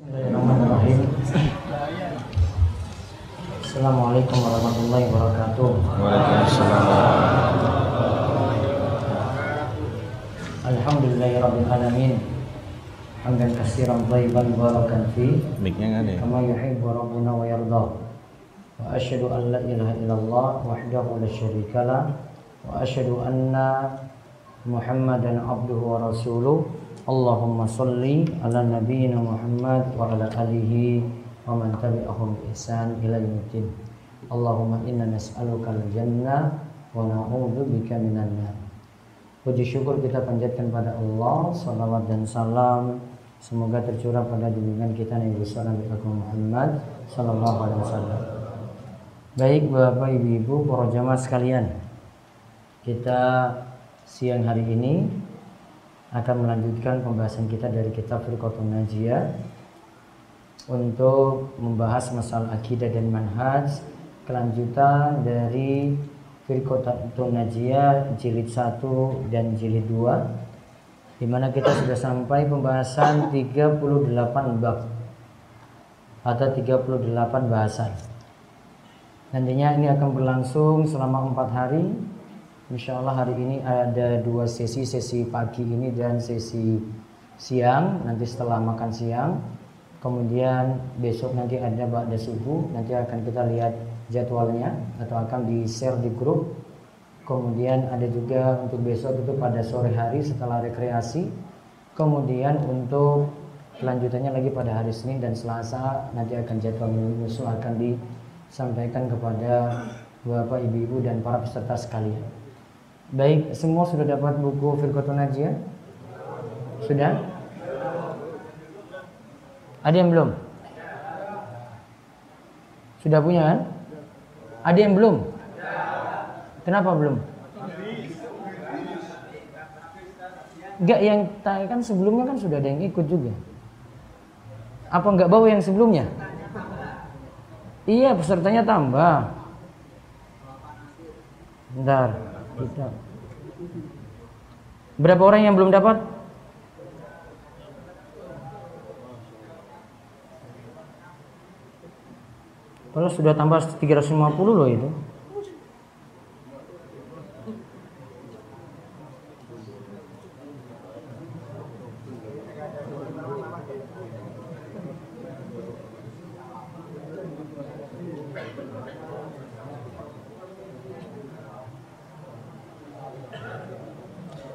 Bismillahirrahmanirrahim. Assalamualaikum warahmatullahi wabarakatuh. Alhamdulillahirabbil alamin. Hamdan katsiran thayyiban barakan fi Mic-nya nggak ada kama yuhibbu rabbuna wa yarda. Wa asyhadu an la ilaha illallah wahdahu la syarika lah wa asyhadu anna Muhammadan abduhu wa rasuluh. Allahumma salli ala nabiyyina Muhammad wa ala alihi wa man tabi'ahum bi ihsan ila yaumiddin. Allahumma inna nas'aluka al-jannah wa na'udzu bika minan nar. Puji syukur kita panjatkan pada Allah, salawat dan salam semoga tercurah pada junjungan kita Nabi besar Nabi Agung Muhammad sallallahu alaihi wasallam. Baik Bapak Ibu, para jamaah sekalian. Kita siang hari ini akan melanjutkan pembahasan kita dari kitab Firqatun Najiyah untuk membahas masalah akidah dan manhaj kelanjutan dari Firqatun Najiyah jilid 1 dan jilid 2 di mana kita sudah sampai pembahasan 38 bab atau 38 bahasan. Nantinya ini akan berlangsung selama empat hari. Insya Allah hari ini ada dua sesi, sesi pagi ini dan sesi siang. Nanti setelah makan siang, kemudian besok nanti ada ba'da subuh. Nanti akan kita lihat jadwalnya atau akan di share di grup. Kemudian ada juga untuk besok itu pada sore hari setelah rekreasi. Kemudian untuk kelanjutannya lagi pada hari Senin dan Selasa nanti akan jadwal menyusul akan disampaikan kepada Bapak, Ibu-ibu dan para peserta sekalian. Baik, semua sudah dapat buku Firqatun Najiyah? Sudah? Ada yang belum? Sudah punya kan? Ada yang belum? Kenapa belum? Enggak yang kan sebelumnya kan sudah ada yang ikut juga. Apa enggak bawa yang sebelumnya? Iya, pesertanya tambah. Bentar, Berapa orang yang belum dapat? Kalau sudah tambah 350 loh itu.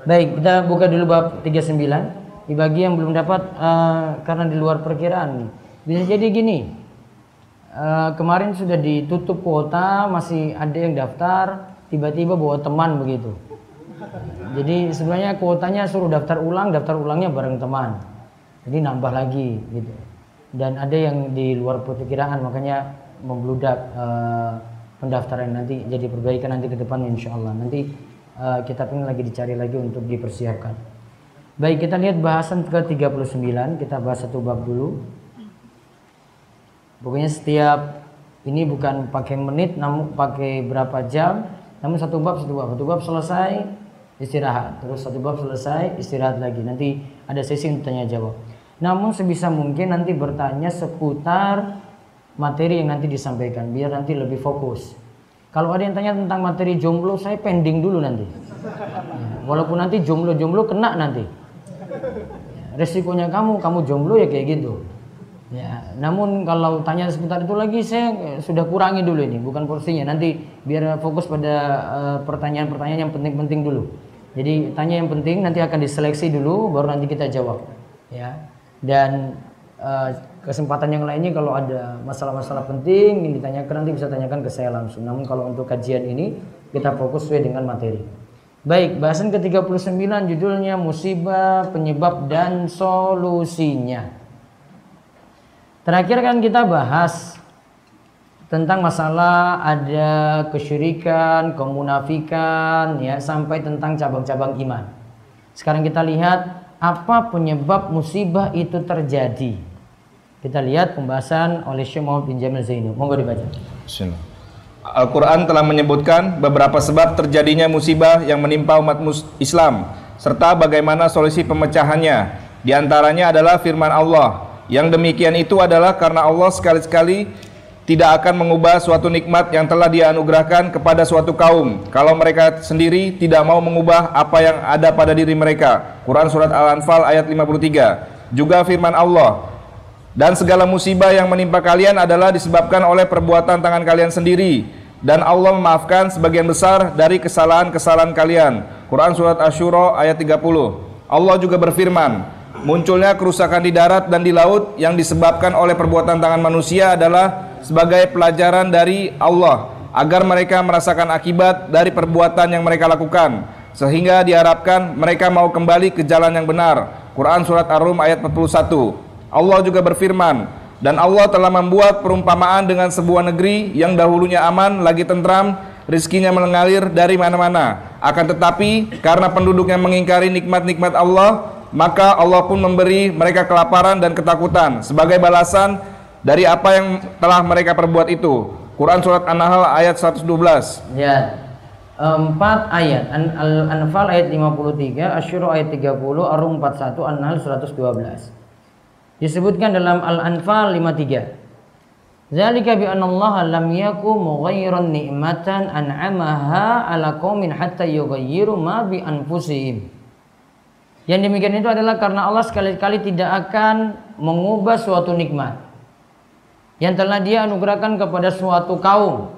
Baik, kita buka dulu bab 39. Di bagi yang belum dapat uh, karena di luar perkiraan. Bisa jadi gini. Uh, kemarin sudah ditutup kuota, masih ada yang daftar, tiba-tiba bawa teman begitu. Jadi sebenarnya kuotanya suruh daftar ulang, daftar ulangnya bareng teman. Jadi nambah lagi gitu. Dan ada yang di luar perkiraan makanya membludak uh, pendaftaran nanti jadi perbaikan nanti ke depan insya Allah. Nanti uh, kita pun lagi dicari lagi untuk dipersiapkan. Baik, kita lihat bahasan ke-39, kita bahas satu bab dulu. Pokoknya setiap ini bukan pakai menit namun pakai berapa jam, namun satu bab satu bab. Satu bab selesai istirahat, terus satu bab selesai istirahat lagi. Nanti ada sesi untuk tanya jawab. Namun sebisa mungkin nanti bertanya seputar materi yang nanti disampaikan biar nanti lebih fokus. Kalau ada yang tanya tentang materi jomblo, saya pending dulu nanti. Ya, walaupun nanti jomblo-jomblo kena nanti. Ya, resikonya kamu, kamu jomblo ya kayak gitu. Ya, namun kalau tanya seputar itu lagi saya sudah kurangi dulu ini, bukan porsinya. Nanti biar fokus pada uh, pertanyaan-pertanyaan yang penting-penting dulu. Jadi tanya yang penting nanti akan diseleksi dulu, baru nanti kita jawab. Ya, dan uh, kesempatan yang lainnya kalau ada masalah-masalah penting yang ditanyakan nanti bisa tanyakan ke saya langsung. Namun kalau untuk kajian ini kita fokus sesuai dengan materi. Baik, bahasan ke-39 judulnya musibah, penyebab dan solusinya. Terakhir kan kita bahas tentang masalah ada kesyirikan, kemunafikan ya sampai tentang cabang-cabang iman. Sekarang kita lihat apa penyebab musibah itu terjadi. Kita lihat pembahasan oleh Syekh Muhammad bin Jamil Zainu. Monggo dibaca. Al-Quran telah menyebutkan beberapa sebab terjadinya musibah yang menimpa umat Islam serta bagaimana solusi pemecahannya. Di antaranya adalah firman Allah, Yang demikian itu adalah karena Allah sekali-sekali tidak akan mengubah suatu nikmat yang telah dia anugerahkan kepada suatu kaum kalau mereka sendiri tidak mau mengubah apa yang ada pada diri mereka. Quran surat Al-Anfal ayat 53. Juga firman Allah, dan segala musibah yang menimpa kalian adalah disebabkan oleh perbuatan tangan kalian sendiri dan Allah memaafkan sebagian besar dari kesalahan-kesalahan kalian. Quran surat Asy-Syura ayat 30. Allah juga berfirman, munculnya kerusakan di darat dan di laut yang disebabkan oleh perbuatan tangan manusia adalah sebagai pelajaran dari Allah agar mereka merasakan akibat dari perbuatan yang mereka lakukan sehingga diharapkan mereka mau kembali ke jalan yang benar. Quran surat Ar-Rum ayat 41. Allah juga berfirman, dan Allah telah membuat perumpamaan dengan sebuah negeri yang dahulunya aman lagi tentram, rizkinya mengalir dari mana-mana. Akan tetapi karena penduduknya mengingkari nikmat-nikmat Allah, maka Allah pun memberi mereka kelaparan dan ketakutan sebagai balasan dari apa yang telah mereka perbuat itu. Quran surat An-Nahl ayat 112. Ya. Empat ayat Al-Anfal ayat 53, Asyura ayat 30, Ar-Rum 41, An-Nahl 112. Disebutkan dalam Al-Anfal 53. Zalika bi Allah lam yaku mughayyiran ni'matan an'amaha ala qaumin hatta yughayyiru ma bi anfusihim. Yang demikian itu adalah karena Allah sekali-kali tidak akan mengubah suatu nikmat yang telah dia anugerahkan kepada suatu kaum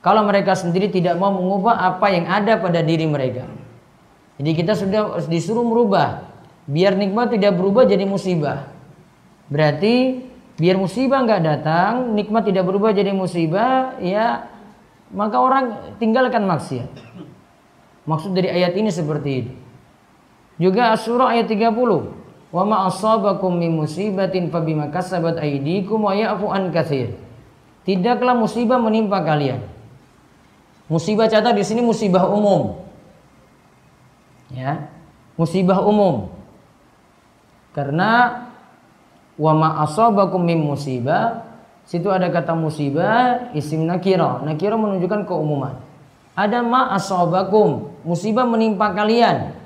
kalau mereka sendiri tidak mau mengubah apa yang ada pada diri mereka. Jadi kita sudah disuruh merubah biar nikmat tidak berubah jadi musibah. Berarti biar musibah nggak datang, nikmat tidak berubah jadi musibah, ya maka orang tinggalkan maksiat. Maksud dari ayat ini seperti itu. Juga Asy-Syura ayat 30. Wa ma asabakum min musibatin fabima kasabat aydikum wa ya'fu an katsir. Tidaklah musibah menimpa kalian. Musibah catat di sini musibah umum. Ya. Musibah umum. Karena wa ma asabakum min musibah situ ada kata musibah isim nakira. Nakira menunjukkan keumuman. Ada ma asabakum, musibah menimpa kalian.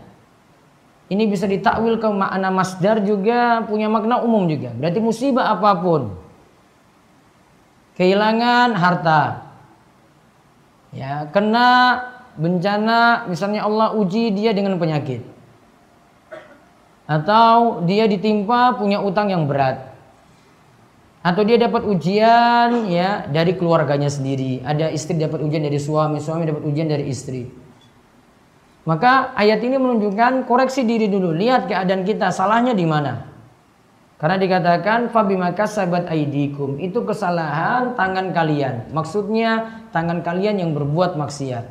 Ini bisa ditakwil ke makna masdar juga punya makna umum juga. Berarti musibah apa pun. Kehilangan harta. Ya, kena bencana misalnya Allah uji dia dengan penyakit. Atau dia ditimpa punya utang yang berat. Atau dia dapat ujian ya dari keluarganya sendiri. Ada istri dapat ujian dari suami, suami dapat ujian dari istri. Maka ayat ini menunjukkan koreksi diri dulu, lihat keadaan kita, salahnya di mana. Karena dikatakan fabima kasabat aidikum, itu kesalahan tangan kalian. Maksudnya tangan kalian yang berbuat maksiat.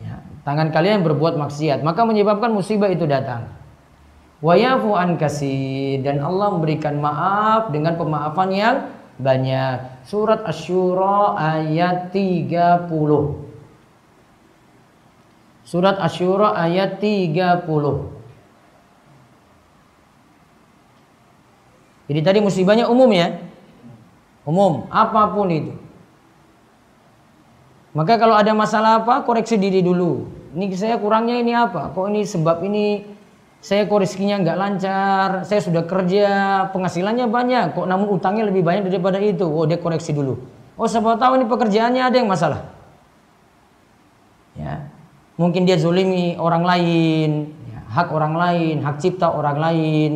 Ya, tangan kalian berbuat maksiat, maka menyebabkan musibah itu datang. Wayafu an kasih dan Allah memberikan maaf dengan pemaafan yang banyak. Surat Asy-Syura ayat 30. Surat Asy-Syura ayat 30. Jadi tadi musibahnya umum ya. Umum, apa pun itu. Maka kalau ada masalah apa, koreksi diri dulu. Ini saya kurangnya ini apa? Kok ini sebab ini saya kok rezekinya nggak lancar, saya sudah kerja, penghasilannya banyak, kok namun utangnya lebih banyak daripada itu. Oh dia koreksi dulu. Oh siapa tahu ini pekerjaannya ada yang masalah. Ya, mungkin dia zolimi orang lain, ya, hak orang lain, hak cipta orang lain.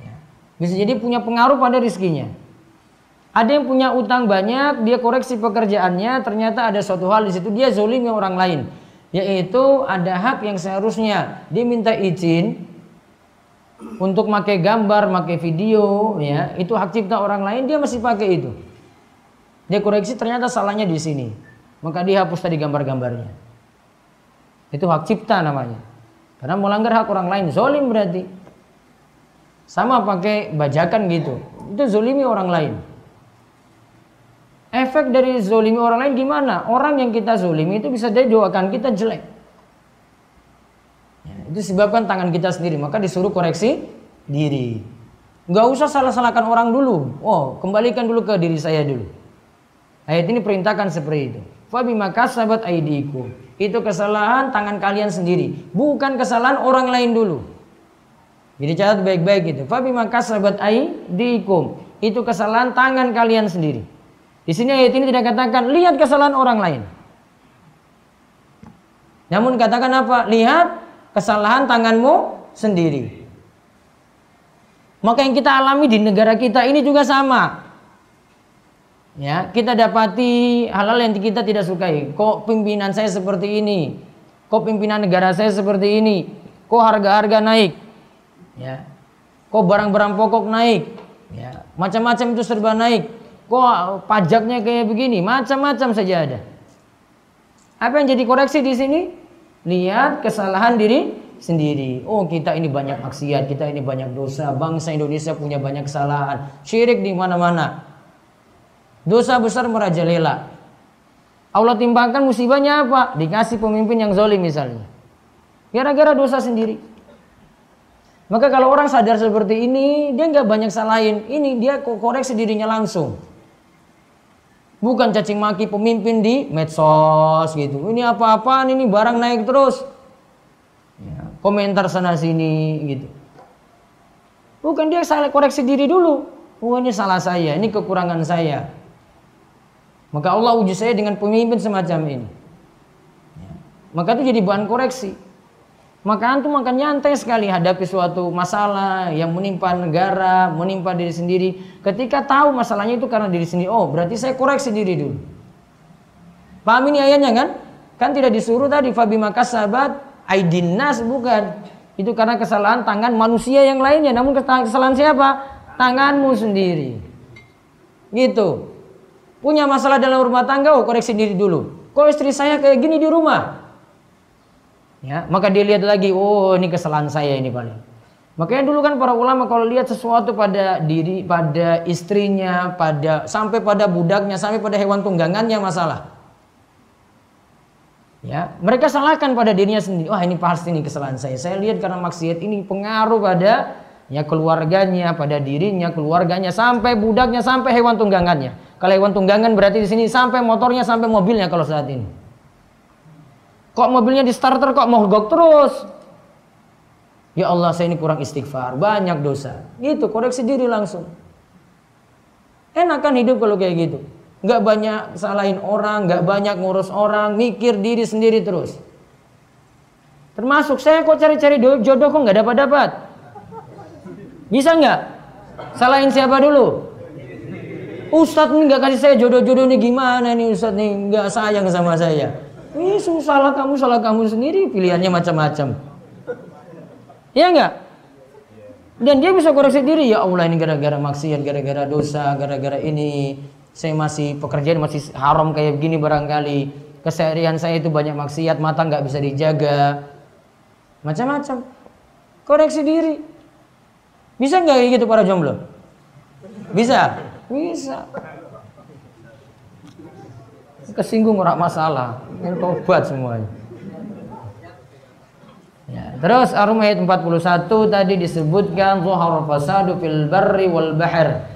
Ya. Bisa jadi punya pengaruh pada rezekinya. Ada yang punya utang banyak, dia koreksi pekerjaannya, ternyata ada suatu hal di situ dia zolimi orang lain yaitu ada hak yang seharusnya diminta izin untuk pakai gambar, pakai video, ya itu hak cipta orang lain dia masih pakai itu. Dia koreksi ternyata salahnya di sini, maka dia hapus tadi gambar-gambarnya. Itu hak cipta namanya. Karena melanggar hak orang lain, zolim berarti. Sama pakai bajakan gitu, itu zolimi orang lain. Efek dari zolimi orang lain gimana? Orang yang kita zolimi itu bisa jadi doakan kita jelek. Ya, itu sebabkan tangan kita sendiri. Maka disuruh koreksi diri. Gak usah salah-salahkan orang dulu. Oh, kembalikan dulu ke diri saya dulu. Ayat ini perintahkan seperti itu. Fabi maka sahabat aidiku. Itu kesalahan tangan kalian sendiri. Bukan kesalahan orang lain dulu. Jadi catat baik-baik gitu. Fabi maka sahabat ai diikum. Itu kesalahan tangan kalian sendiri. Di sini ayat ini tidak katakan lihat kesalahan orang lain. Namun katakan apa? Lihat kesalahan tanganmu sendiri. Maka yang kita alami di negara kita ini juga sama. Ya, kita dapati hal-hal yang kita tidak sukai. Kok pimpinan saya seperti ini? Kok pimpinan negara saya seperti ini? Kok harga-harga naik? Ya. Kok barang-barang pokok naik? Ya, macam-macam itu serba naik. Kok pajaknya kayak begini? Macam-macam saja ada. Apa yang jadi koreksi di sini? Lihat kesalahan diri sendiri. Oh, kita ini banyak maksiat, kita ini banyak dosa. Bangsa Indonesia punya banyak kesalahan. Syirik di mana-mana. Dosa besar merajalela. Allah timbangkan musibahnya apa? Dikasih pemimpin yang zolim misalnya. Gara-gara dosa sendiri. Maka kalau orang sadar seperti ini, dia nggak banyak salahin. Ini dia koreksi dirinya langsung. Bukan cacing maki pemimpin di medsos gitu. Ini apa-apaan ini barang naik terus. Ya, komentar sana sini gitu. Bukan dia salah koreksi diri dulu. Oh ini salah saya, ini kekurangan saya. Maka Allah uji saya dengan pemimpin semacam ini. Ya. Maka itu jadi bahan koreksi. Maka antum akan nyantai sekali hadapi suatu masalah yang menimpa negara, menimpa diri sendiri. Ketika tahu masalahnya itu karena diri sendiri, oh berarti saya koreksi diri dulu. Paham ini ayatnya kan? Kan tidak disuruh tadi fabi sahabat aidinas bukan. Itu karena kesalahan tangan manusia yang lainnya. Namun kesalahan siapa? Tanganmu sendiri. Gitu. Punya masalah dalam rumah tangga, oh koreksi diri dulu. Kok istri saya kayak gini di rumah? Ya, maka dia lihat lagi, oh ini kesalahan saya ini paling. Makanya dulu kan para ulama kalau lihat sesuatu pada diri, pada istrinya, pada sampai pada budaknya, sampai pada hewan tunggangannya masalah. Ya, mereka salahkan pada dirinya sendiri. Wah, ini pasti ini kesalahan saya. Saya lihat karena maksiat ini pengaruh pada ya keluarganya, pada dirinya, keluarganya, sampai budaknya, sampai hewan tunggangannya. Kalau hewan tunggangan berarti di sini sampai motornya sampai mobilnya kalau saat ini. Kok mobilnya di starter kok mogok terus? Ya Allah saya ini kurang istighfar, banyak dosa. Gitu, koreksi diri langsung. Enak kan hidup kalau kayak gitu. Gak banyak salahin orang, gak banyak ngurus orang, mikir diri sendiri terus. Termasuk saya kok cari-cari jodoh kok nggak dapat-dapat. Bisa nggak? Salahin siapa dulu? Ustadz nggak kasih saya jodoh-jodoh nih gimana nih Ustadz nih nggak sayang sama saya. Ini salah kamu salah kamu sendiri pilihannya macam-macam. Iya nggak? Dan dia bisa koreksi diri ya Allah ini gara-gara maksiat, gara-gara dosa, gara-gara ini saya masih pekerjaan masih haram kayak begini barangkali. Keseharian saya itu banyak maksiat, mata nggak bisa dijaga. Macam-macam. Koreksi diri. Bisa nggak gitu para jomblo? Bisa. Bisa. Kesinggung orang masalah. Ini tobat semuanya. Ya, terus Arum ayat 41 tadi disebutkan zuhar fasadu fil barri wal bahr.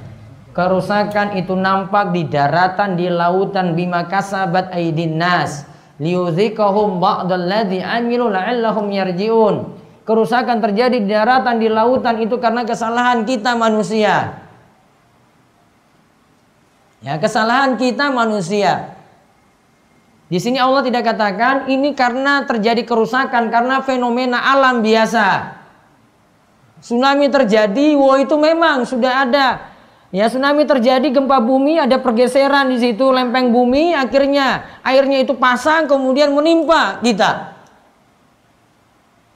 Kerusakan itu nampak di daratan, di lautan bima kasabat aidin nas. Liyudhikahum ba'dalladzi amilu la'allahum yarji'un. Kerusakan terjadi di daratan, di lautan itu karena kesalahan kita manusia. Ya, kesalahan kita manusia. Di sini Allah tidak katakan ini karena terjadi kerusakan karena fenomena alam biasa. Tsunami terjadi, wah itu memang sudah ada. Ya tsunami terjadi gempa bumi ada pergeseran di situ lempeng bumi akhirnya airnya itu pasang kemudian menimpa kita.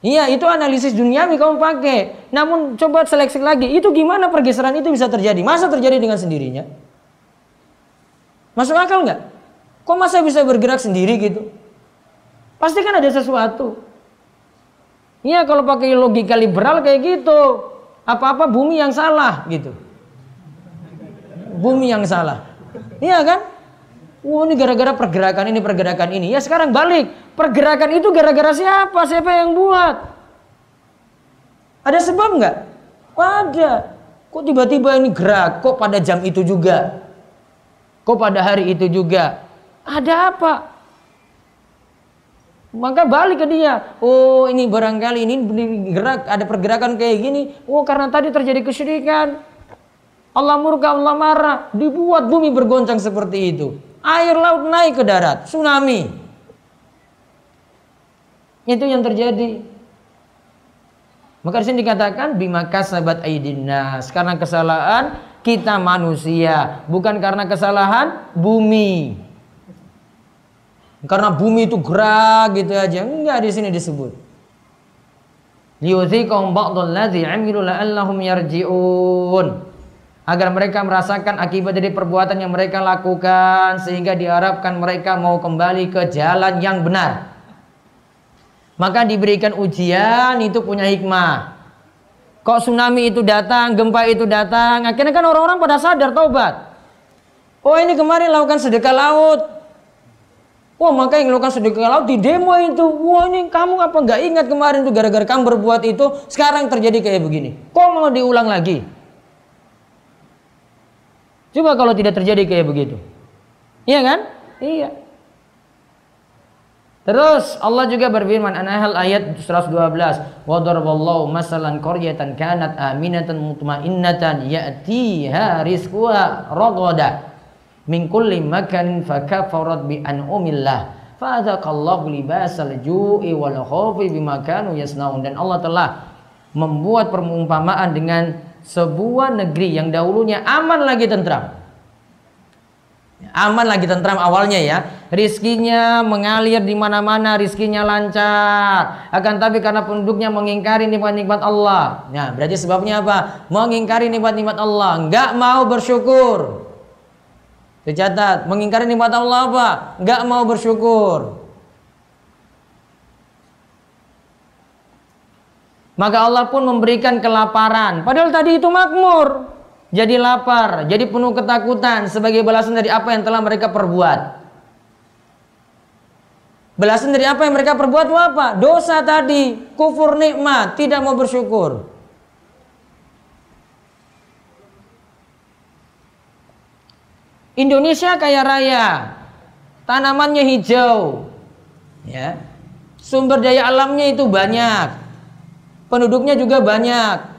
Iya itu analisis duniawi kamu pakai. Namun coba seleksi lagi itu gimana pergeseran itu bisa terjadi? Masa terjadi dengan sendirinya? Masuk akal nggak? Kok masa bisa bergerak sendiri gitu? Pasti kan ada sesuatu. Iya kalau pakai logika liberal kayak gitu. Apa-apa bumi yang salah gitu. Bumi yang salah. Iya kan? Wah ini gara-gara pergerakan ini, pergerakan ini. Ya sekarang balik. Pergerakan itu gara-gara siapa? Siapa yang buat? Ada sebab nggak? Ada. Kok tiba-tiba ini gerak? Kok pada jam itu juga? Kok pada hari itu juga? Ada apa? Maka balik ke dia. Oh ini barangkali ini gerak ada pergerakan kayak gini. Oh karena tadi terjadi kesyirikan. Allah murka, Allah marah. Dibuat bumi bergoncang seperti itu. Air laut naik ke darat. Tsunami. Itu yang terjadi. Maka di sini dikatakan bima kasabat aidinnas. Karena kesalahan kita manusia. Bukan karena kesalahan bumi. Karena bumi itu gerak gitu aja. Enggak di sini disebut. Agar mereka merasakan akibat dari perbuatan yang mereka lakukan sehingga diharapkan mereka mau kembali ke jalan yang benar. Maka diberikan ujian itu punya hikmah. Kok tsunami itu datang, gempa itu datang, akhirnya kan orang-orang pada sadar taubat. Oh ini kemarin lakukan sedekah laut, Wah maka yang melakukan sedekah laut di demo itu. Wah ini kamu apa nggak ingat kemarin tuh gara-gara kamu berbuat itu sekarang terjadi kayak begini. Kok mau diulang lagi? Coba kalau tidak terjadi kayak begitu. Iya kan? Iya. Terus Allah juga berfirman An-Nahl ayat 112 Wa daraballahu masalan qaryatan kanat aminatan mutmainnatan ya'tiha rizquha ragada min kulli makanin fakafarat bi an'umillah. Fadzaqallahu libasal ju'i wal khawfi bima kanu yasnaun. Dan Allah telah membuat perumpamaan dengan sebuah negeri yang dahulunya aman lagi tentram. Aman lagi tentram awalnya ya. Rizkinya mengalir di mana-mana rizkinya lancar. Akan tapi karena penduduknya mengingkari nikmat-nikmat Allah. Nah berarti sebabnya apa? Mengingkari nikmat-nikmat Allah. Nggak mau bersyukur Dicatat, mengingkari nikmat Allah apa? Enggak mau bersyukur. Maka Allah pun memberikan kelaparan. Padahal tadi itu makmur. Jadi lapar, jadi penuh ketakutan sebagai balasan dari apa yang telah mereka perbuat. Balasan dari apa yang mereka perbuat itu apa? Dosa tadi, kufur nikmat, tidak mau bersyukur. Indonesia kaya raya, tanamannya hijau, ya, sumber daya alamnya itu banyak, penduduknya juga banyak.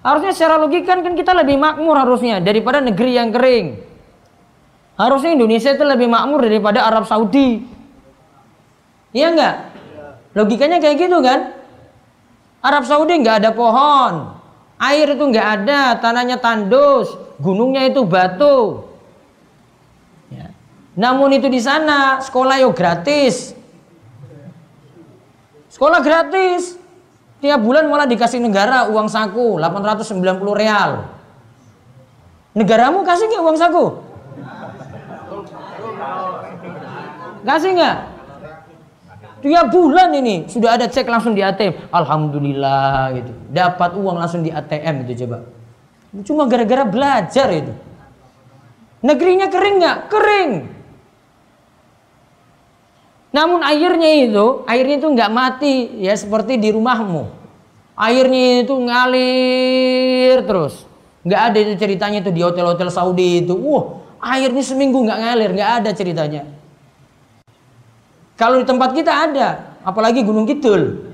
Harusnya secara logika kan kita lebih makmur harusnya daripada negeri yang kering. Harusnya Indonesia itu lebih makmur daripada Arab Saudi. Iya enggak? Logikanya kayak gitu kan? Arab Saudi nggak ada pohon, air itu nggak ada, tanahnya tandus, gunungnya itu batu, namun itu di sana sekolah yo gratis. Sekolah gratis. Tiap bulan malah dikasih negara uang saku 890 real. Negaramu kasih nggak uang saku? Kasih nggak? Tiap bulan ini sudah ada cek langsung di ATM. Alhamdulillah gitu. Dapat uang langsung di ATM itu coba. Cuma gara-gara belajar itu. Negerinya kering nggak? Kering. Namun airnya itu, airnya itu nggak mati ya seperti di rumahmu. Airnya itu ngalir terus. Nggak ada itu ceritanya itu di hotel-hotel Saudi itu. Wah, airnya seminggu nggak ngalir, nggak ada ceritanya. Kalau di tempat kita ada, apalagi Gunung Kidul.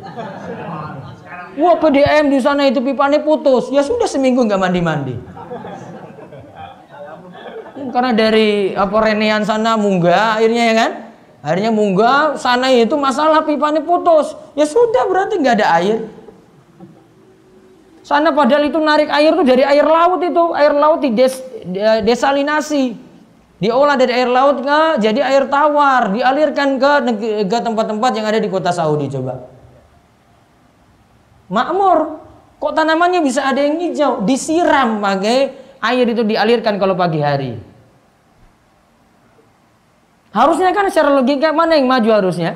Wah PDM di sana itu pipanya putus, ya sudah seminggu nggak mandi-mandi. Karena dari apa Renean sana munggah airnya ya kan? Akhirnya munggah sana itu masalah pipanya putus. Ya sudah berarti nggak ada air. Sana padahal itu narik air itu dari air laut itu, air laut di des, desalinasi. Diolah dari air laut ke jadi air tawar, dialirkan ke ke tempat-tempat yang ada di kota Saudi coba. Makmur, kok tanamannya bisa ada yang hijau? Disiram pakai air itu dialirkan kalau pagi hari. Harusnya kan secara logika mana yang maju harusnya?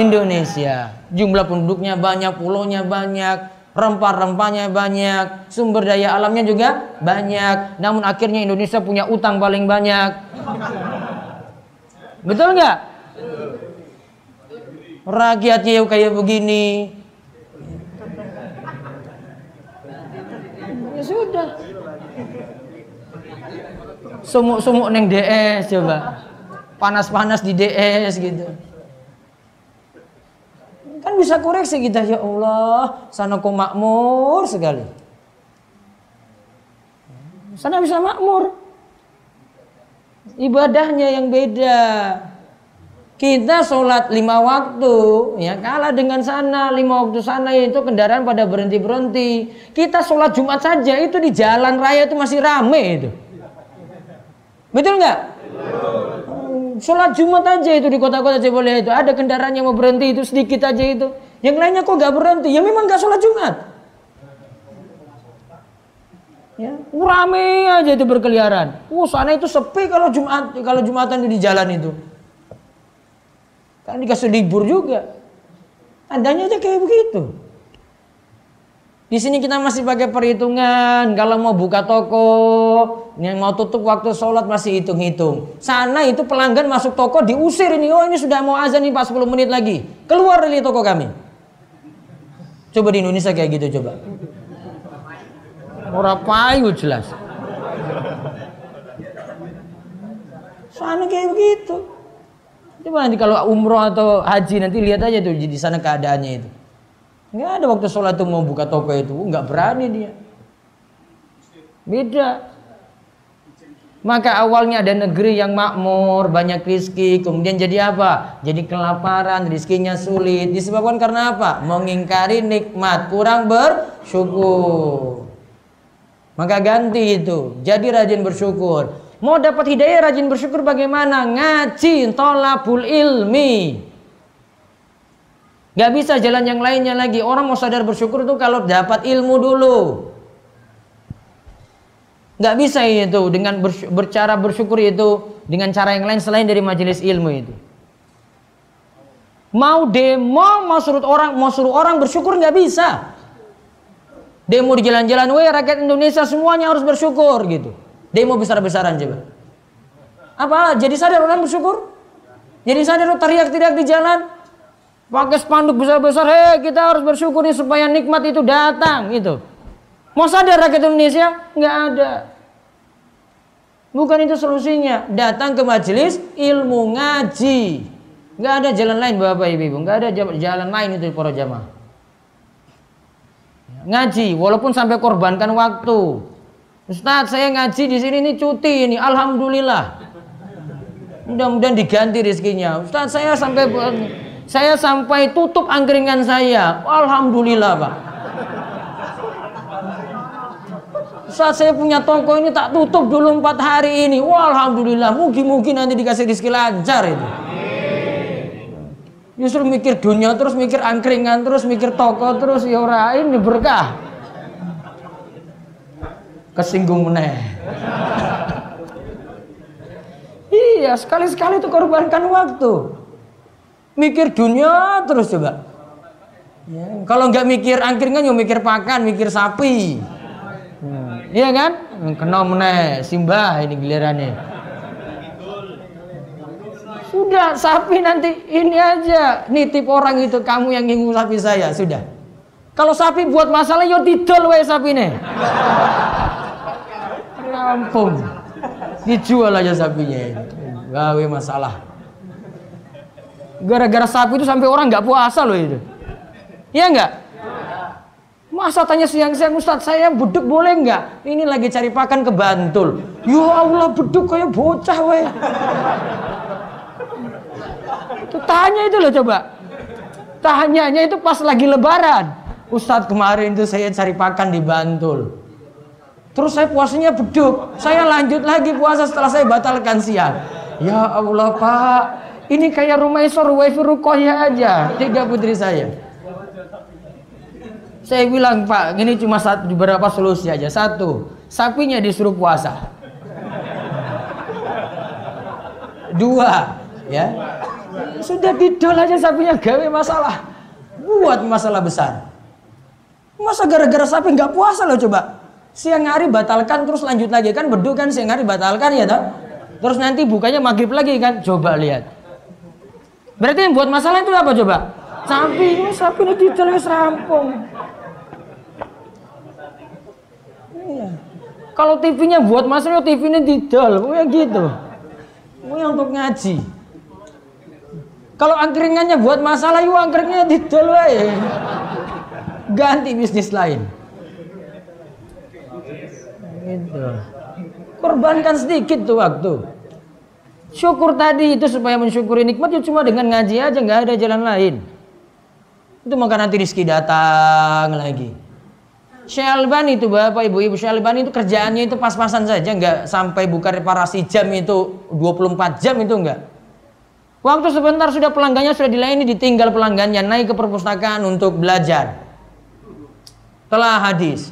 Indonesia. Jumlah penduduknya banyak, pulaunya banyak, rempah-rempahnya banyak, sumber daya alamnya juga banyak. Namun akhirnya Indonesia punya utang paling banyak. Betul nggak? Rakyatnya kayak begini. Ya sudah. Sumuk-sumuk neng DS coba panas-panas di DS gitu. Kan bisa koreksi kita ya Allah, sana kok makmur sekali. Sana bisa makmur. Ibadahnya yang beda. Kita sholat lima waktu, ya kalah dengan sana lima waktu sana itu kendaraan pada berhenti berhenti. Kita sholat Jumat saja itu di jalan raya itu masih rame itu. Betul nggak? Sholat Jumat aja itu di kota-kota boleh itu ada kendaraan yang mau berhenti itu sedikit aja itu. Yang lainnya kok nggak berhenti? Ya memang nggak sholat Jumat. Ya, rame aja itu berkeliaran. Uh, sana itu sepi kalau Jumat kalau Jumatan di jalan itu. Kan dikasih libur juga. Tandanya aja kayak begitu. Di sini kita masih pakai perhitungan. Kalau mau buka toko, yang mau tutup waktu sholat masih hitung-hitung. Sana itu pelanggan masuk toko diusir ini. Oh ini sudah mau azan nih 40 menit lagi. Keluar dari toko kami. Coba di Indonesia kayak gitu coba. Orang payu jelas. Sana kayak begitu. Coba nanti kalau umroh atau haji nanti lihat aja tuh di sana keadaannya itu. Nggak ada waktu sholat tuh mau buka toko itu, nggak berani dia. Beda. Maka awalnya ada negeri yang makmur, banyak rizki, kemudian jadi apa? Jadi kelaparan, rizkinya sulit. Disebabkan karena apa? Mengingkari nikmat, kurang bersyukur. Maka ganti itu, jadi rajin bersyukur. Mau dapat hidayah rajin bersyukur bagaimana? Ngaji, tolabul ilmi. Gak bisa jalan yang lainnya lagi. Orang mau sadar bersyukur itu kalau dapat ilmu dulu. Gak bisa itu dengan bercara bersyukur itu dengan cara yang lain selain dari majelis ilmu itu. Mau demo, mau suruh orang, mau suruh orang bersyukur nggak bisa. Demo di jalan-jalan, weh rakyat Indonesia semuanya harus bersyukur gitu. Demo besar-besaran coba. Apa? Jadi sadar orang bersyukur? Jadi sadar teriak-teriak di jalan? Pakai spanduk besar-besar, hei kita harus bersyukur nih supaya nikmat itu datang gitu. Mau sadar rakyat Indonesia? Nggak ada. Bukan itu solusinya. Datang ke majelis ilmu ngaji. Nggak ada jalan lain bapak ibu. Nggak ada jalan lain itu para jamaah. Ngaji, walaupun sampai korbankan waktu. Ustadz saya ngaji di sini ini cuti ini, alhamdulillah. Mudah-mudahan diganti rezekinya. Ustadz saya sampai saya sampai tutup angkringan saya, alhamdulillah pak. Saat saya punya toko ini tak tutup dulu empat hari ini. Alhamdulillah. Mungkin-mungkin nanti dikasih rezeki lancar itu. Justru mikir dunia terus mikir angkringan terus mikir toko terus ya ora ini berkah kesinggung meneh. iya, sekali-sekali itu korbankan waktu. Mikir dunia terus coba. Ya, kalau nggak mikir angkringan, ya mikir pakan, mikir sapi. Hmm, iya kan? Kena meneh, simbah ini gilirannya. Sudah, sapi nanti ini aja. Nitip orang itu kamu yang ingin sapi saya, sudah. Kalau sapi buat masalah, yo didol wae nih rampung dijual aja sapinya gawe masalah gara-gara sapi itu sampai orang nggak puasa loh itu. Iya nggak? Masa tanya siang-siang Ustaz saya beduk boleh nggak? Ini lagi cari pakan ke Bantul. Ya Allah beduk kayak bocah weh. Itu tanya itu loh coba. Tanyanya itu pas lagi lebaran. Ustadz kemarin itu saya cari pakan di Bantul. Terus saya puasanya beduk. Saya lanjut lagi puasa setelah saya batalkan siang. Ya Allah Pak, ini kayak rumah isor wifi rukoya aja. Tiga putri saya. Saya bilang Pak, ini cuma satu beberapa solusi aja. Satu, sapinya disuruh puasa. Dua, ya sudah didol aja sapinya gawe masalah. Buat masalah besar. Masa gara-gara sapi nggak puasa loh coba? siang hari batalkan terus lanjut lagi kan beduk kan siang hari batalkan ya toh terus nanti bukanya maghrib lagi kan coba lihat berarti yang buat masalah itu apa coba sapi ini sapi ini detailnya serampung iya. kalau TV-nya buat masalah TV-nya didol ya gitu yang untuk ngaji Kalau angkringannya buat masalah, yuk angkringannya didol wae. Ganti bisnis lain. Gitu. Korbankan sedikit tuh waktu. Syukur tadi itu supaya mensyukuri nikmat ya cuma dengan ngaji aja nggak ada jalan lain. Itu maka nanti rezeki datang lagi. Syekh Albani itu Bapak Ibu Ibu Syekh Albani itu kerjaannya itu pas-pasan saja nggak sampai buka reparasi jam itu 24 jam itu enggak. Waktu sebentar sudah pelanggannya sudah dilayani ditinggal pelanggannya naik ke perpustakaan untuk belajar. Telah hadis.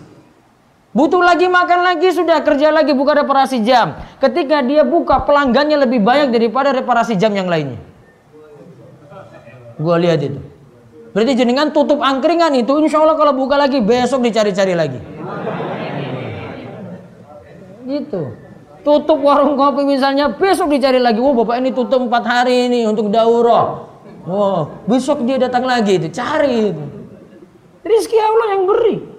Butuh lagi makan lagi sudah kerja lagi buka reparasi jam. Ketika dia buka pelanggannya lebih banyak daripada reparasi jam yang lainnya. Gua lihat itu. Berarti jenengan tutup angkringan itu insya Allah kalau buka lagi besok dicari-cari lagi. Gitu. Tutup warung kopi misalnya besok dicari lagi. Oh bapak ini tutup empat hari ini untuk daurah. Oh besok dia datang lagi itu cari itu. Rizki Allah yang beri.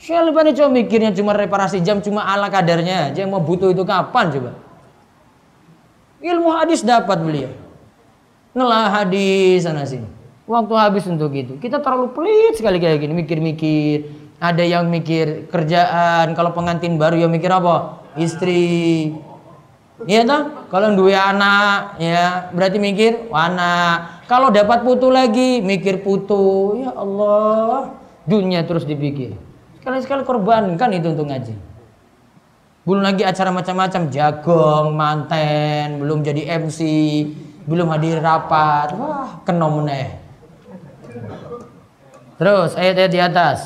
Syekh Albani coba mikirnya cuma reparasi jam cuma ala kadarnya aja mau butuh itu kapan coba. Ilmu hadis dapat beliau. Nelah hadis sana sini. Waktu habis untuk itu. Kita terlalu pelit sekali kayak gini mikir-mikir. Ada yang mikir kerjaan, kalau pengantin baru yang mikir apa? Istri. Iya toh? Kalau dua anak ya berarti mikir anak. Kalau dapat putu lagi mikir putu. Ya Allah, dunia terus dipikir. Sekali-sekali korbankan itu untuk ngaji. Belum lagi acara macam-macam, jagong, manten, belum jadi MC, belum hadir rapat. Wah, kena meneh. Terus ayat-ayat di atas.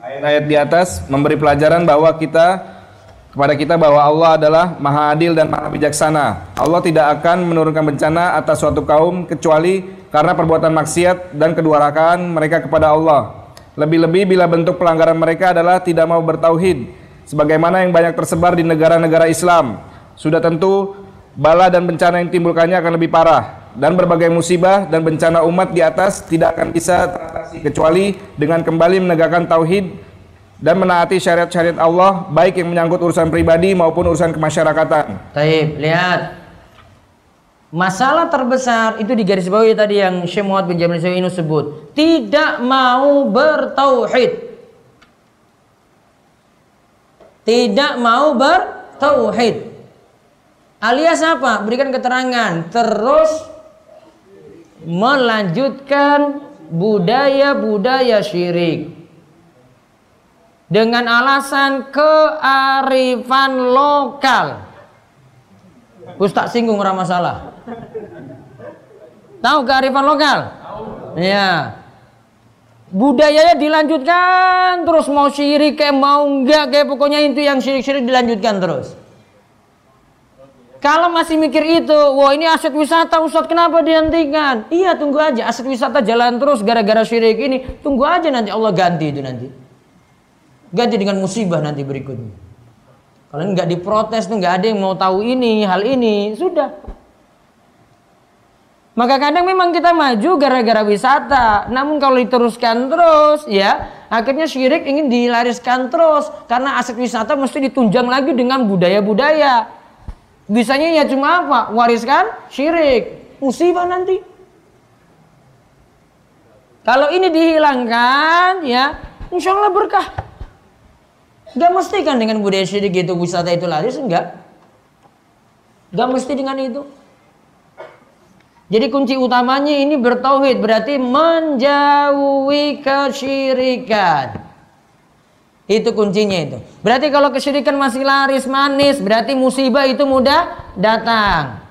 Ayat-ayat di atas memberi pelajaran bahwa kita kepada kita bahwa Allah adalah Maha Adil dan Maha Bijaksana. Allah tidak akan menurunkan bencana atas suatu kaum kecuali karena perbuatan maksiat dan kedurakaan mereka kepada Allah. Lebih-lebih bila bentuk pelanggaran mereka adalah tidak mau bertauhid, sebagaimana yang banyak tersebar di negara-negara Islam. Sudah tentu bala dan bencana yang timbulkannya akan lebih parah dan berbagai musibah dan bencana umat di atas tidak akan bisa teratasi kecuali dengan kembali menegakkan tauhid dan menaati syariat-syariat Allah baik yang menyangkut urusan pribadi maupun urusan kemasyarakatan. Taib, lihat. Masalah terbesar itu di garis bawah tadi yang Syekh Muhammad bin Jamil sebut, tidak mau bertauhid. Tidak mau bertauhid. Alias apa? Berikan keterangan. Terus melanjutkan budaya-budaya syirik. Dengan alasan kearifan lokal. Ustaz singgung orang masalah. Tahu kearifan lokal? Ya. Budayanya dilanjutkan terus mau syirik kayak mau enggak kayak pokoknya itu yang syirik-syirik dilanjutkan terus. Kalau masih mikir itu, wah ini aset wisata Ustaz kenapa dihentikan? Iya tunggu aja aset wisata jalan terus gara-gara syirik ini. Tunggu aja nanti Allah ganti itu nanti. Ganti dengan musibah nanti berikutnya. Kalau nggak diprotes tuh nggak ada yang mau tahu ini hal ini sudah maka kadang memang kita maju gara-gara wisata. Namun kalau diteruskan terus ya, akhirnya syirik ingin dilariskan terus karena aset wisata mesti ditunjang lagi dengan budaya-budaya. Bisanya ya cuma apa? Wariskan syirik. Musibah nanti. Kalau ini dihilangkan ya, insya Allah berkah. Gak mesti kan dengan budaya syirik itu wisata itu laris enggak. Gak mesti dengan itu. Jadi kunci utamanya ini bertauhid berarti menjauhi kesyirikan. Itu kuncinya itu. Berarti kalau kesyirikan masih laris manis berarti musibah itu mudah datang.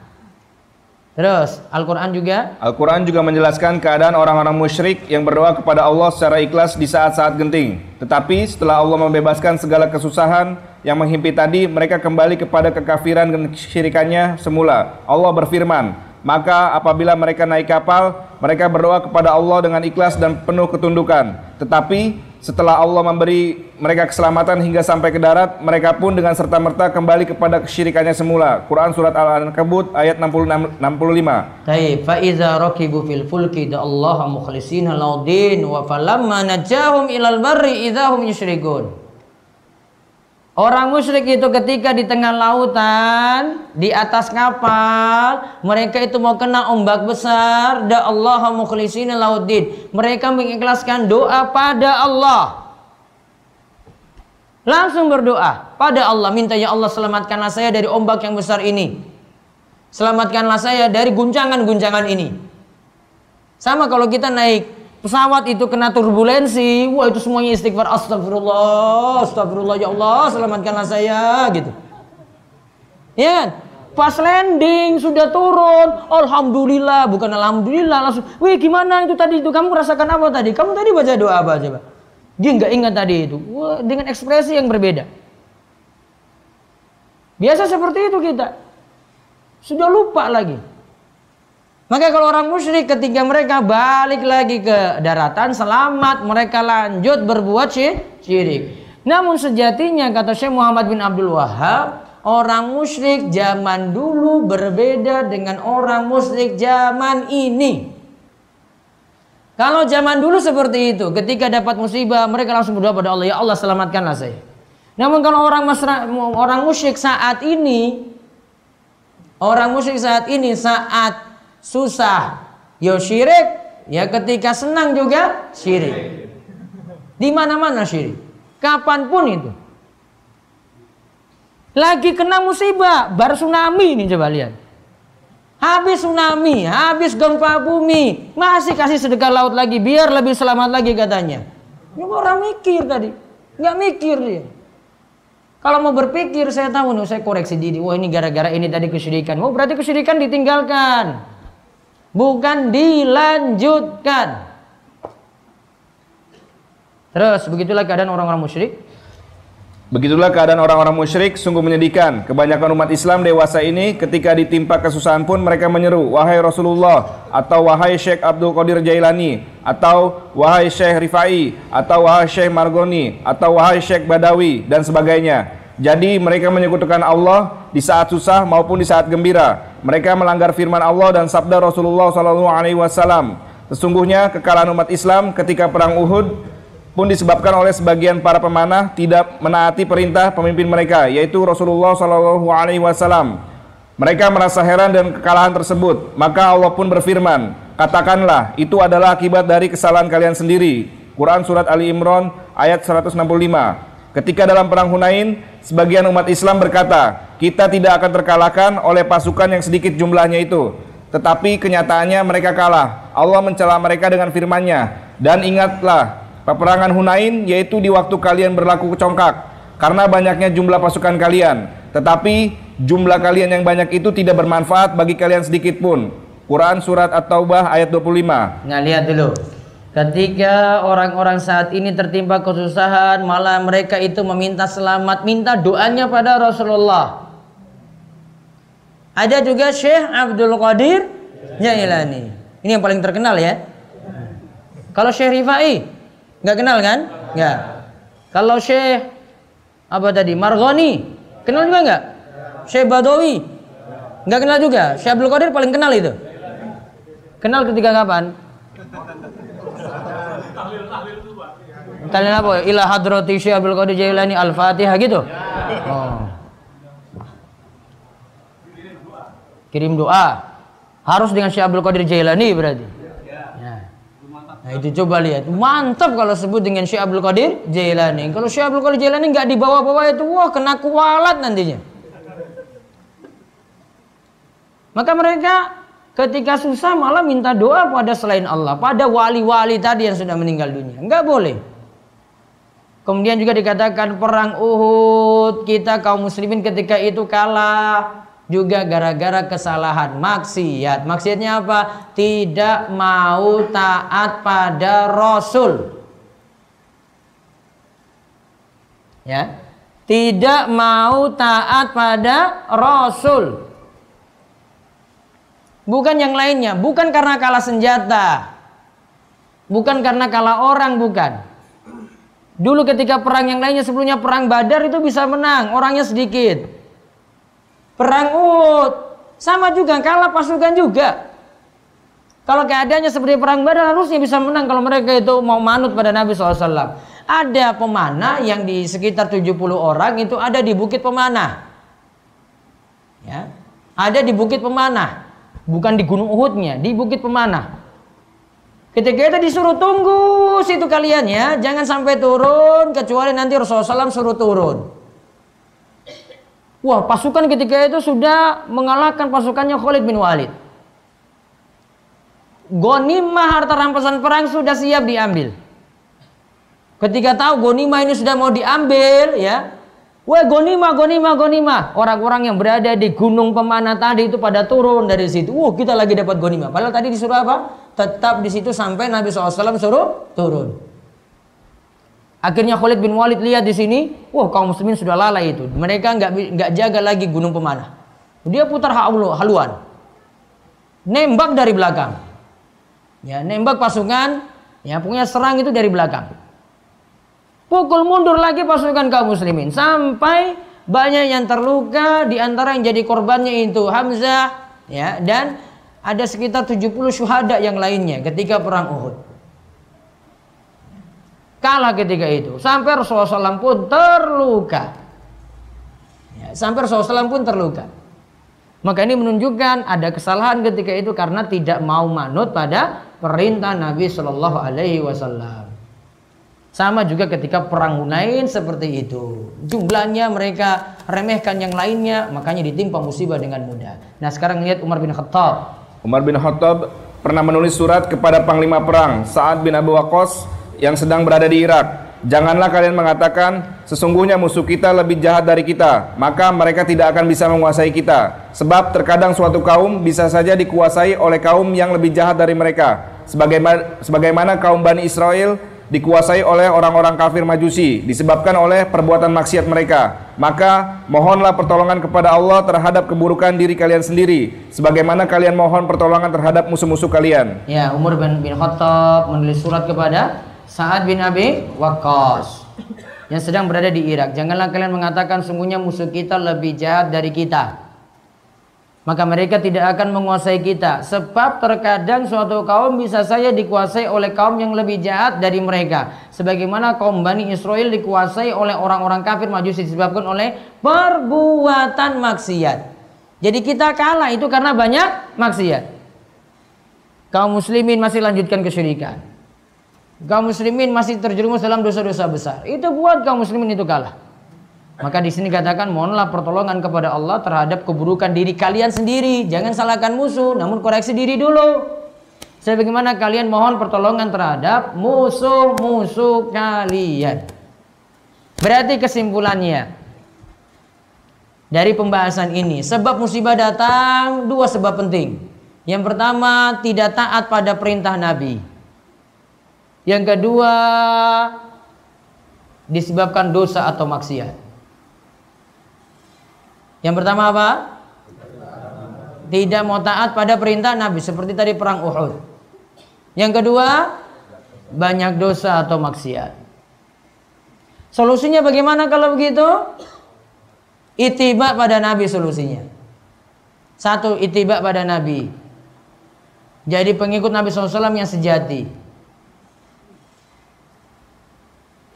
Terus Al-Quran juga Al-Quran juga menjelaskan keadaan orang-orang musyrik yang berdoa kepada Allah secara ikhlas di saat-saat genting. Tetapi setelah Allah membebaskan segala kesusahan yang menghimpit tadi, mereka kembali kepada kekafiran dan kesyirikannya semula. Allah berfirman, maka apabila mereka naik kapal, mereka berdoa kepada Allah dengan ikhlas dan penuh ketundukan. Tetapi setelah Allah memberi mereka keselamatan hingga sampai ke darat, mereka pun dengan serta-merta kembali kepada kesyirikannya semula. Quran surat Al-Ankabut ayat 66 65. Baik, fa iza rakibu. Orang musyrik itu ketika di tengah lautan, di atas kapal, mereka itu mau kena ombak besar, da Allah mukhlisina lauddin. Mereka mengikhlaskan doa pada Allah. Langsung berdoa pada Allah, minta ya Allah selamatkanlah saya dari ombak yang besar ini. Selamatkanlah saya dari guncangan-guncangan ini. Sama kalau kita naik pesawat itu kena turbulensi, wah itu semuanya istighfar astagfirullah, astagfirullah ya Allah, selamatkanlah saya gitu. Ya kan? Pas landing sudah turun, alhamdulillah, bukan alhamdulillah langsung. Wih, gimana itu tadi itu? Kamu merasakan apa tadi? Kamu tadi baca doa apa coba? Dia nggak ingat tadi itu. Wah, dengan ekspresi yang berbeda. Biasa seperti itu kita. Sudah lupa lagi. Maka kalau orang musyrik ketika mereka balik lagi ke daratan selamat mereka lanjut berbuat syirik. Namun sejatinya kata Syekh Muhammad bin Abdul Wahab orang musyrik zaman dulu berbeda dengan orang musyrik zaman ini. Kalau zaman dulu seperti itu, ketika dapat musibah mereka langsung berdoa pada Allah, ya Allah selamatkanlah saya. Namun kalau orang masra, orang musyrik saat ini, orang musyrik saat ini saat susah. Yo syirik. Ya ketika senang juga syirik. Di mana-mana syirik. Kapan pun itu. Lagi kena musibah baru tsunami ini coba lihat. Habis tsunami habis gempa bumi masih kasih sedekah laut lagi biar lebih selamat lagi katanya. Ini orang mikir tadi. Nggak mikir dia. Kalau mau berpikir saya tahu nih saya koreksi diri. Wah ini gara-gara ini tadi kesyirikan. Oh berarti kesyirikan ditinggalkan bukan dilanjutkan. Terus begitulah keadaan orang-orang musyrik. Begitulah keadaan orang-orang musyrik sungguh menyedihkan. Kebanyakan umat Islam dewasa ini ketika ditimpa kesusahan pun mereka menyeru, "Wahai Rasulullah" atau "Wahai Syekh Abdul Qadir Jailani" atau "Wahai Syekh Rifai" atau "Wahai Syekh Margoni" atau "Wahai Syekh Badawi" dan sebagainya. Jadi mereka menyekutukan Allah di saat susah maupun di saat gembira. Mereka melanggar firman Allah dan sabda Rasulullah Sallallahu Alaihi Wasallam. Sesungguhnya kekalahan umat Islam ketika perang Uhud pun disebabkan oleh sebagian para pemanah tidak menaati perintah pemimpin mereka, yaitu Rasulullah Sallallahu Alaihi Wasallam. Mereka merasa heran dan kekalahan tersebut. Maka Allah pun berfirman, katakanlah itu adalah akibat dari kesalahan kalian sendiri. Quran surat Ali Imran ayat 165. Ketika dalam perang Hunain, sebagian umat Islam berkata, kita tidak akan terkalahkan oleh pasukan yang sedikit jumlahnya itu. Tetapi kenyataannya mereka kalah. Allah mencela mereka dengan firman-Nya. Dan ingatlah, peperangan Hunain yaitu di waktu kalian berlaku kecongkak. Karena banyaknya jumlah pasukan kalian. Tetapi jumlah kalian yang banyak itu tidak bermanfaat bagi kalian sedikit pun. Quran Surat At-Taubah ayat 25. Nah lihat dulu. Ketika orang-orang saat ini tertimpa kesusahan, malah mereka itu meminta selamat, minta doanya pada Rasulullah. Ada juga Syekh Abdul Qadir Jailani. Ini yang paling terkenal ya. Kalau Syekh Rifai, nggak kenal kan? Nggak. Kalau Syekh apa tadi? Margoni, kenal juga nggak? Syekh Badawi, nggak kenal juga. Syekh Abdul Qadir paling kenal itu. Kenal ketika kapan? Tahlil apa? Ila hadrati Syekh Abdul Qadir Jailani Al-Fatihah gitu. Oh. Kirim doa. Harus dengan Syekh Abdul Qadir Jailani berarti. Ya. Nah itu coba lihat. Mantap kalau sebut dengan Syekh Abdul Qadir Jailani. Kalau Syekh Abdul Qadir Jailani nggak dibawa-bawa itu wah kena kualat nantinya. Maka mereka ketika susah malah minta doa pada selain Allah, pada wali-wali tadi yang sudah meninggal dunia. Enggak boleh. Kemudian juga dikatakan perang Uhud, kita kaum muslimin ketika itu kalah juga gara-gara kesalahan maksiat. Maksiatnya apa? Tidak mau taat pada Rasul. Ya. Tidak mau taat pada Rasul. Bukan yang lainnya, bukan karena kalah senjata. Bukan karena kalah orang, bukan. Dulu ketika perang yang lainnya sebelumnya perang Badar itu bisa menang, orangnya sedikit. Perang Uhud sama juga kalah pasukan juga. Kalau keadaannya seperti perang Badar harusnya bisa menang kalau mereka itu mau manut pada Nabi SAW. ada pemanah yang di sekitar 70 orang itu ada di Bukit Pemanah. Ya. Ada di Bukit Pemanah. Bukan di Gunung Uhudnya, di Bukit Pemanah. Ketika itu disuruh tunggu situ kalian ya, jangan sampai turun kecuali nanti Rasulullah SAW suruh turun. Wah, pasukan ketika itu sudah mengalahkan pasukannya Khalid bin Walid. Gonimah harta rampasan perang sudah siap diambil. Ketika tahu gonima ini sudah mau diambil, ya, wah gonima, gonima, gonima. Orang-orang yang berada di gunung pemanah tadi itu pada turun dari situ. Wah, kita lagi dapat gonima. Padahal tadi disuruh apa? Tetap di situ sampai Nabi SAW suruh turun. Akhirnya Khalid bin Walid lihat di sini, wah kaum muslimin sudah lalai itu. Mereka nggak nggak jaga lagi gunung pemanah. Dia putar haluan, nembak dari belakang. Ya, nembak pasukan, ya punya serang itu dari belakang. Pukul mundur lagi pasukan kaum muslimin sampai banyak yang terluka di antara yang jadi korbannya itu Hamzah ya dan ada sekitar 70 syuhada yang lainnya ketika perang Uhud. Kalah ketika itu sampai Rasulullah SAW pun terluka. Ya, sampai Rasulullah SAW pun terluka. Maka ini menunjukkan ada kesalahan ketika itu karena tidak mau manut pada perintah Nabi Shallallahu Alaihi Wasallam. Sama juga ketika perang Hunain seperti itu. Jumlahnya mereka remehkan yang lainnya, makanya ditimpa musibah dengan mudah. Nah sekarang lihat Umar bin Khattab. Umar bin Khattab pernah menulis surat kepada Panglima Perang Sa'ad bin Abu Waqqas yang sedang berada di Irak. Janganlah kalian mengatakan sesungguhnya musuh kita lebih jahat dari kita, maka mereka tidak akan bisa menguasai kita. Sebab terkadang suatu kaum bisa saja dikuasai oleh kaum yang lebih jahat dari mereka. Sebagaimana, sebagaimana kaum Bani Israel dikuasai oleh orang-orang kafir majusi disebabkan oleh perbuatan maksiat mereka. Maka mohonlah pertolongan kepada Allah terhadap keburukan diri kalian sendiri sebagaimana kalian mohon pertolongan terhadap musuh-musuh kalian. Ya Umar bin, bin Khattab menulis surat kepada Sa'ad bin Abi Waqqas yang sedang berada di Irak. Janganlah kalian mengatakan sungguhnya musuh kita lebih jahat dari kita maka mereka tidak akan menguasai kita. Sebab terkadang suatu kaum bisa saja dikuasai oleh kaum yang lebih jahat dari mereka. Sebagaimana kaum Bani Israel dikuasai oleh orang-orang kafir majusi disebabkan oleh perbuatan maksiat. Jadi kita kalah itu karena banyak maksiat. Kaum muslimin masih lanjutkan kesyirikan. Kaum muslimin masih terjerumus dalam dosa-dosa besar. Itu buat kaum muslimin itu kalah maka di sini katakan mohonlah pertolongan kepada Allah terhadap keburukan diri kalian sendiri. Jangan salahkan musuh, namun koreksi diri dulu. Sebagaimana kalian mohon pertolongan terhadap musuh-musuh kalian. Berarti kesimpulannya dari pembahasan ini, sebab musibah datang dua sebab penting. Yang pertama, tidak taat pada perintah Nabi. Yang kedua, disebabkan dosa atau maksiat. Yang pertama apa? Tidak mau taat pada perintah Nabi seperti tadi perang Uhud. Yang kedua, banyak dosa atau maksiat. Solusinya bagaimana kalau begitu? Itiba pada Nabi solusinya. Satu, itiba pada Nabi. Jadi pengikut Nabi SAW yang sejati.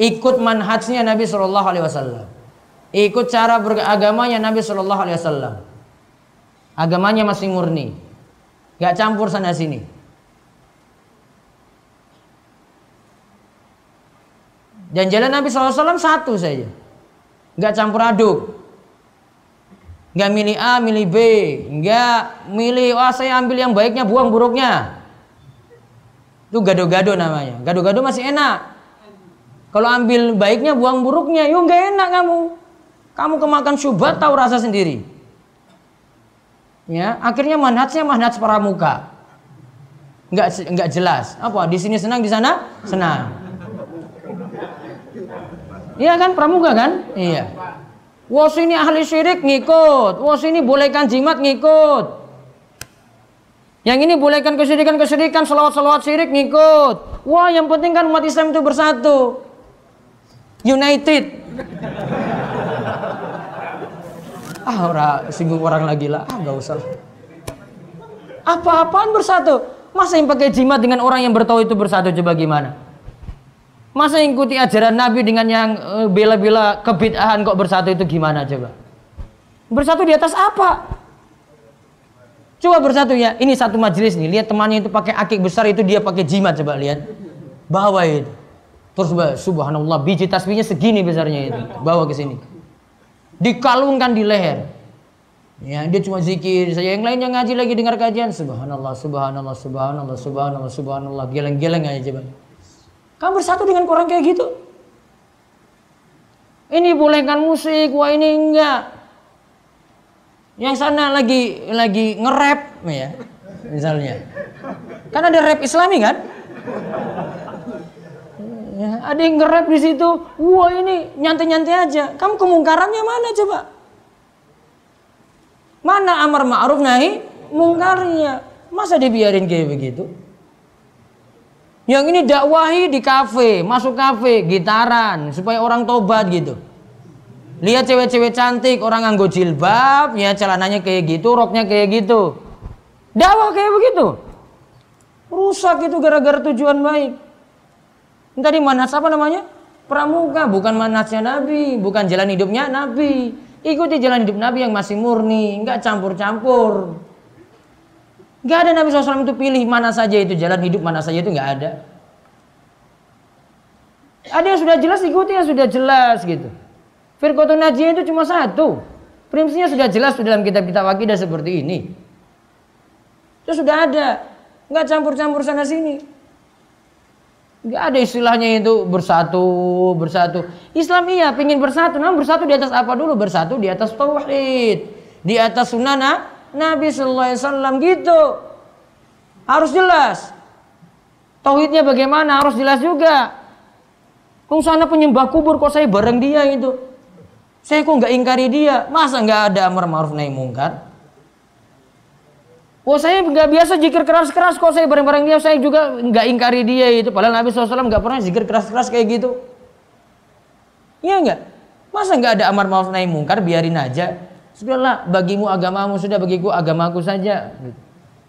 Ikut manhajnya Nabi SAW ikut cara beragamanya Nabi Shallallahu Alaihi Wasallam. Agamanya masih murni, gak campur sana sini. Dan jalan Nabi SAW satu saja, gak campur aduk. Gak milih A, milih B, gak milih, wah saya ambil yang baiknya, buang buruknya. Itu gado-gado namanya. Gado-gado masih enak. Kalau ambil baiknya, buang buruknya, yuk gak enak kamu. Kamu kemakan syubhat tahu rasa sendiri. Ya, akhirnya manhajnya manhaj pramuka. Enggak enggak jelas. Apa? Di sini senang, di sana senang. Iya kan pramuka kan? Iya. Wah sini ahli syirik ngikut. Wah sini bolehkan jimat ngikut. Yang ini bolehkan kesyirikan kesyirikan, selawat selawat syirik ngikut. Wah yang penting kan umat Islam itu bersatu. United ah orang singgung orang lagi lah ah nggak usah apa-apaan bersatu masa yang pakai jimat dengan orang yang bertahu itu bersatu coba gimana Masa ikuti ajaran Nabi dengan yang eh, bela-bela kebid'ahan kok bersatu itu gimana coba? Bersatu di atas apa? Coba bersatu ya. Ini satu majelis nih. Lihat temannya itu pakai akik besar itu dia pakai jimat coba lihat. Bawa itu. Terus subhanallah biji tasbihnya segini besarnya itu. Bawa ke sini. Dikalungkan di leher. Ya, dia cuma zikir Saya Yang lainnya ngaji lagi dengar kajian. Subhanallah, subhanallah, subhanallah, subhanallah, subhanallah. Geleng-geleng aja coba. Kamu bersatu dengan orang kayak gitu. Ini bolehkan musik, wah ini enggak. Yang sana lagi lagi nge-rap ya, misalnya. Kan ada rap Islami kan? Ya, ada yang nge-rap di situ. Wah ini nyantai-nyantai aja. Kamu kemungkarannya mana coba? Mana amar ma'ruf nahi mungkarnya? Masa dibiarin kayak begitu? Yang ini dakwahi di kafe, masuk kafe, gitaran supaya orang tobat gitu. Lihat cewek-cewek cantik, orang nganggo jilbab, ya celananya kayak gitu, roknya kayak gitu. Dakwah kayak begitu. Rusak itu gara-gara tujuan baik. Tadi manas apa namanya? Pramuka, bukan manasnya Nabi, bukan jalan hidupnya Nabi. Ikuti jalan hidup Nabi yang masih murni, nggak campur-campur. Gak ada Nabi SAW itu pilih mana saja itu jalan hidup mana saja itu nggak ada. Ada yang sudah jelas ikuti yang sudah jelas gitu. Firqatun Najiyah itu cuma satu. Prinsipnya sudah jelas dalam kitab-kitab akidah seperti ini. Itu sudah ada. Nggak campur-campur sana sini. Nggak ada istilahnya itu bersatu, bersatu. Islam iya pengen bersatu, namun bersatu di atas apa dulu? Bersatu di atas tauhid, di atas sunnah Nabi Sallallahu Alaihi Wasallam gitu. Harus jelas. Tauhidnya bagaimana harus jelas juga. Kung sana penyembah kubur kok saya bareng dia itu. Saya kok nggak ingkari dia. Masa nggak ada amar ma'ruf nahi mungkar? Oh saya nggak biasa jikir keras-keras kok saya bareng-bareng dia saya juga nggak ingkari dia itu. Padahal Nabi SAW nggak pernah jikir keras-keras kayak gitu. Iya nggak? Masa nggak ada amar ma'ruf nahi mungkar biarin aja. Sudahlah, bagimu agamamu, sudah bagiku agamaku saja.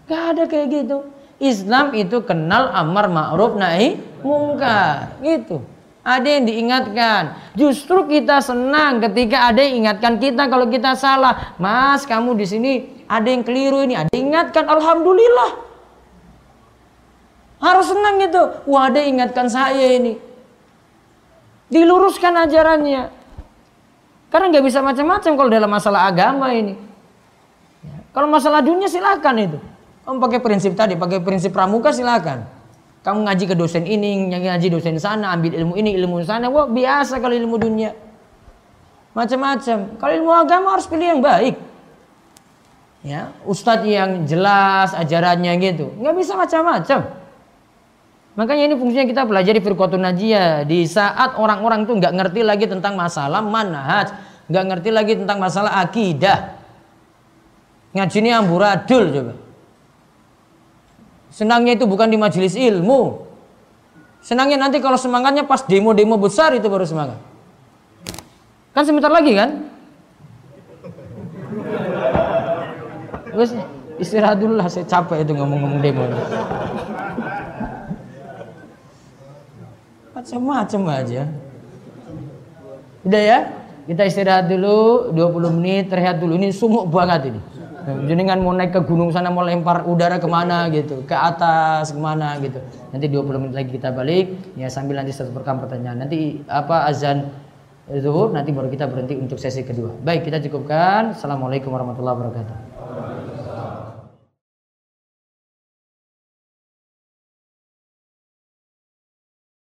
Gak ada kayak gitu. Islam itu kenal amar ma'ruf nahi mungkar. Gitu. Ada yang diingatkan. Justru kita senang ketika ada yang ingatkan kita kalau kita salah. Mas, kamu di sini ada yang keliru ini. Ada yang ingatkan. Alhamdulillah. Harus senang gitu. Wah, ada yang ingatkan saya ini. Diluruskan ajarannya. Karena nggak bisa macam-macam kalau dalam masalah agama ini. Ya. Kalau masalah dunia silakan itu. Kamu pakai prinsip tadi, pakai prinsip pramuka silakan. Kamu ngaji ke dosen ini, ngaji dosen sana, ambil ilmu ini, ilmu sana. Wah biasa kalau ilmu dunia. Macam-macam. Kalau ilmu agama harus pilih yang baik. Ya, ustadz yang jelas ajarannya gitu. Nggak bisa macam-macam. Makanya ini fungsinya kita pelajari firqatun najiyah di saat orang-orang itu nggak ngerti lagi tentang masalah manhaj, nggak ngerti lagi tentang masalah akidah. Ngaji ini amburadul coba. Senangnya itu bukan di majelis ilmu. Senangnya nanti kalau semangatnya pas demo-demo besar itu baru semangat. Kan sebentar lagi kan? Wes istirahat dulu lah, saya capek itu ngomong-ngomong demo macam-macam aja. Udah ya? Kita istirahat dulu 20 menit, terlihat dulu. Ini sumuk banget ini. Jenengan mau naik ke gunung sana mau lempar udara ke mana gitu, ke atas ke mana gitu. Nanti 20 menit lagi kita balik, ya sambil nanti satu perkam pertanyaan. Nanti apa azan zuhur, nanti baru kita berhenti untuk sesi kedua. Baik, kita cukupkan. Assalamualaikum warahmatullahi wabarakatuh.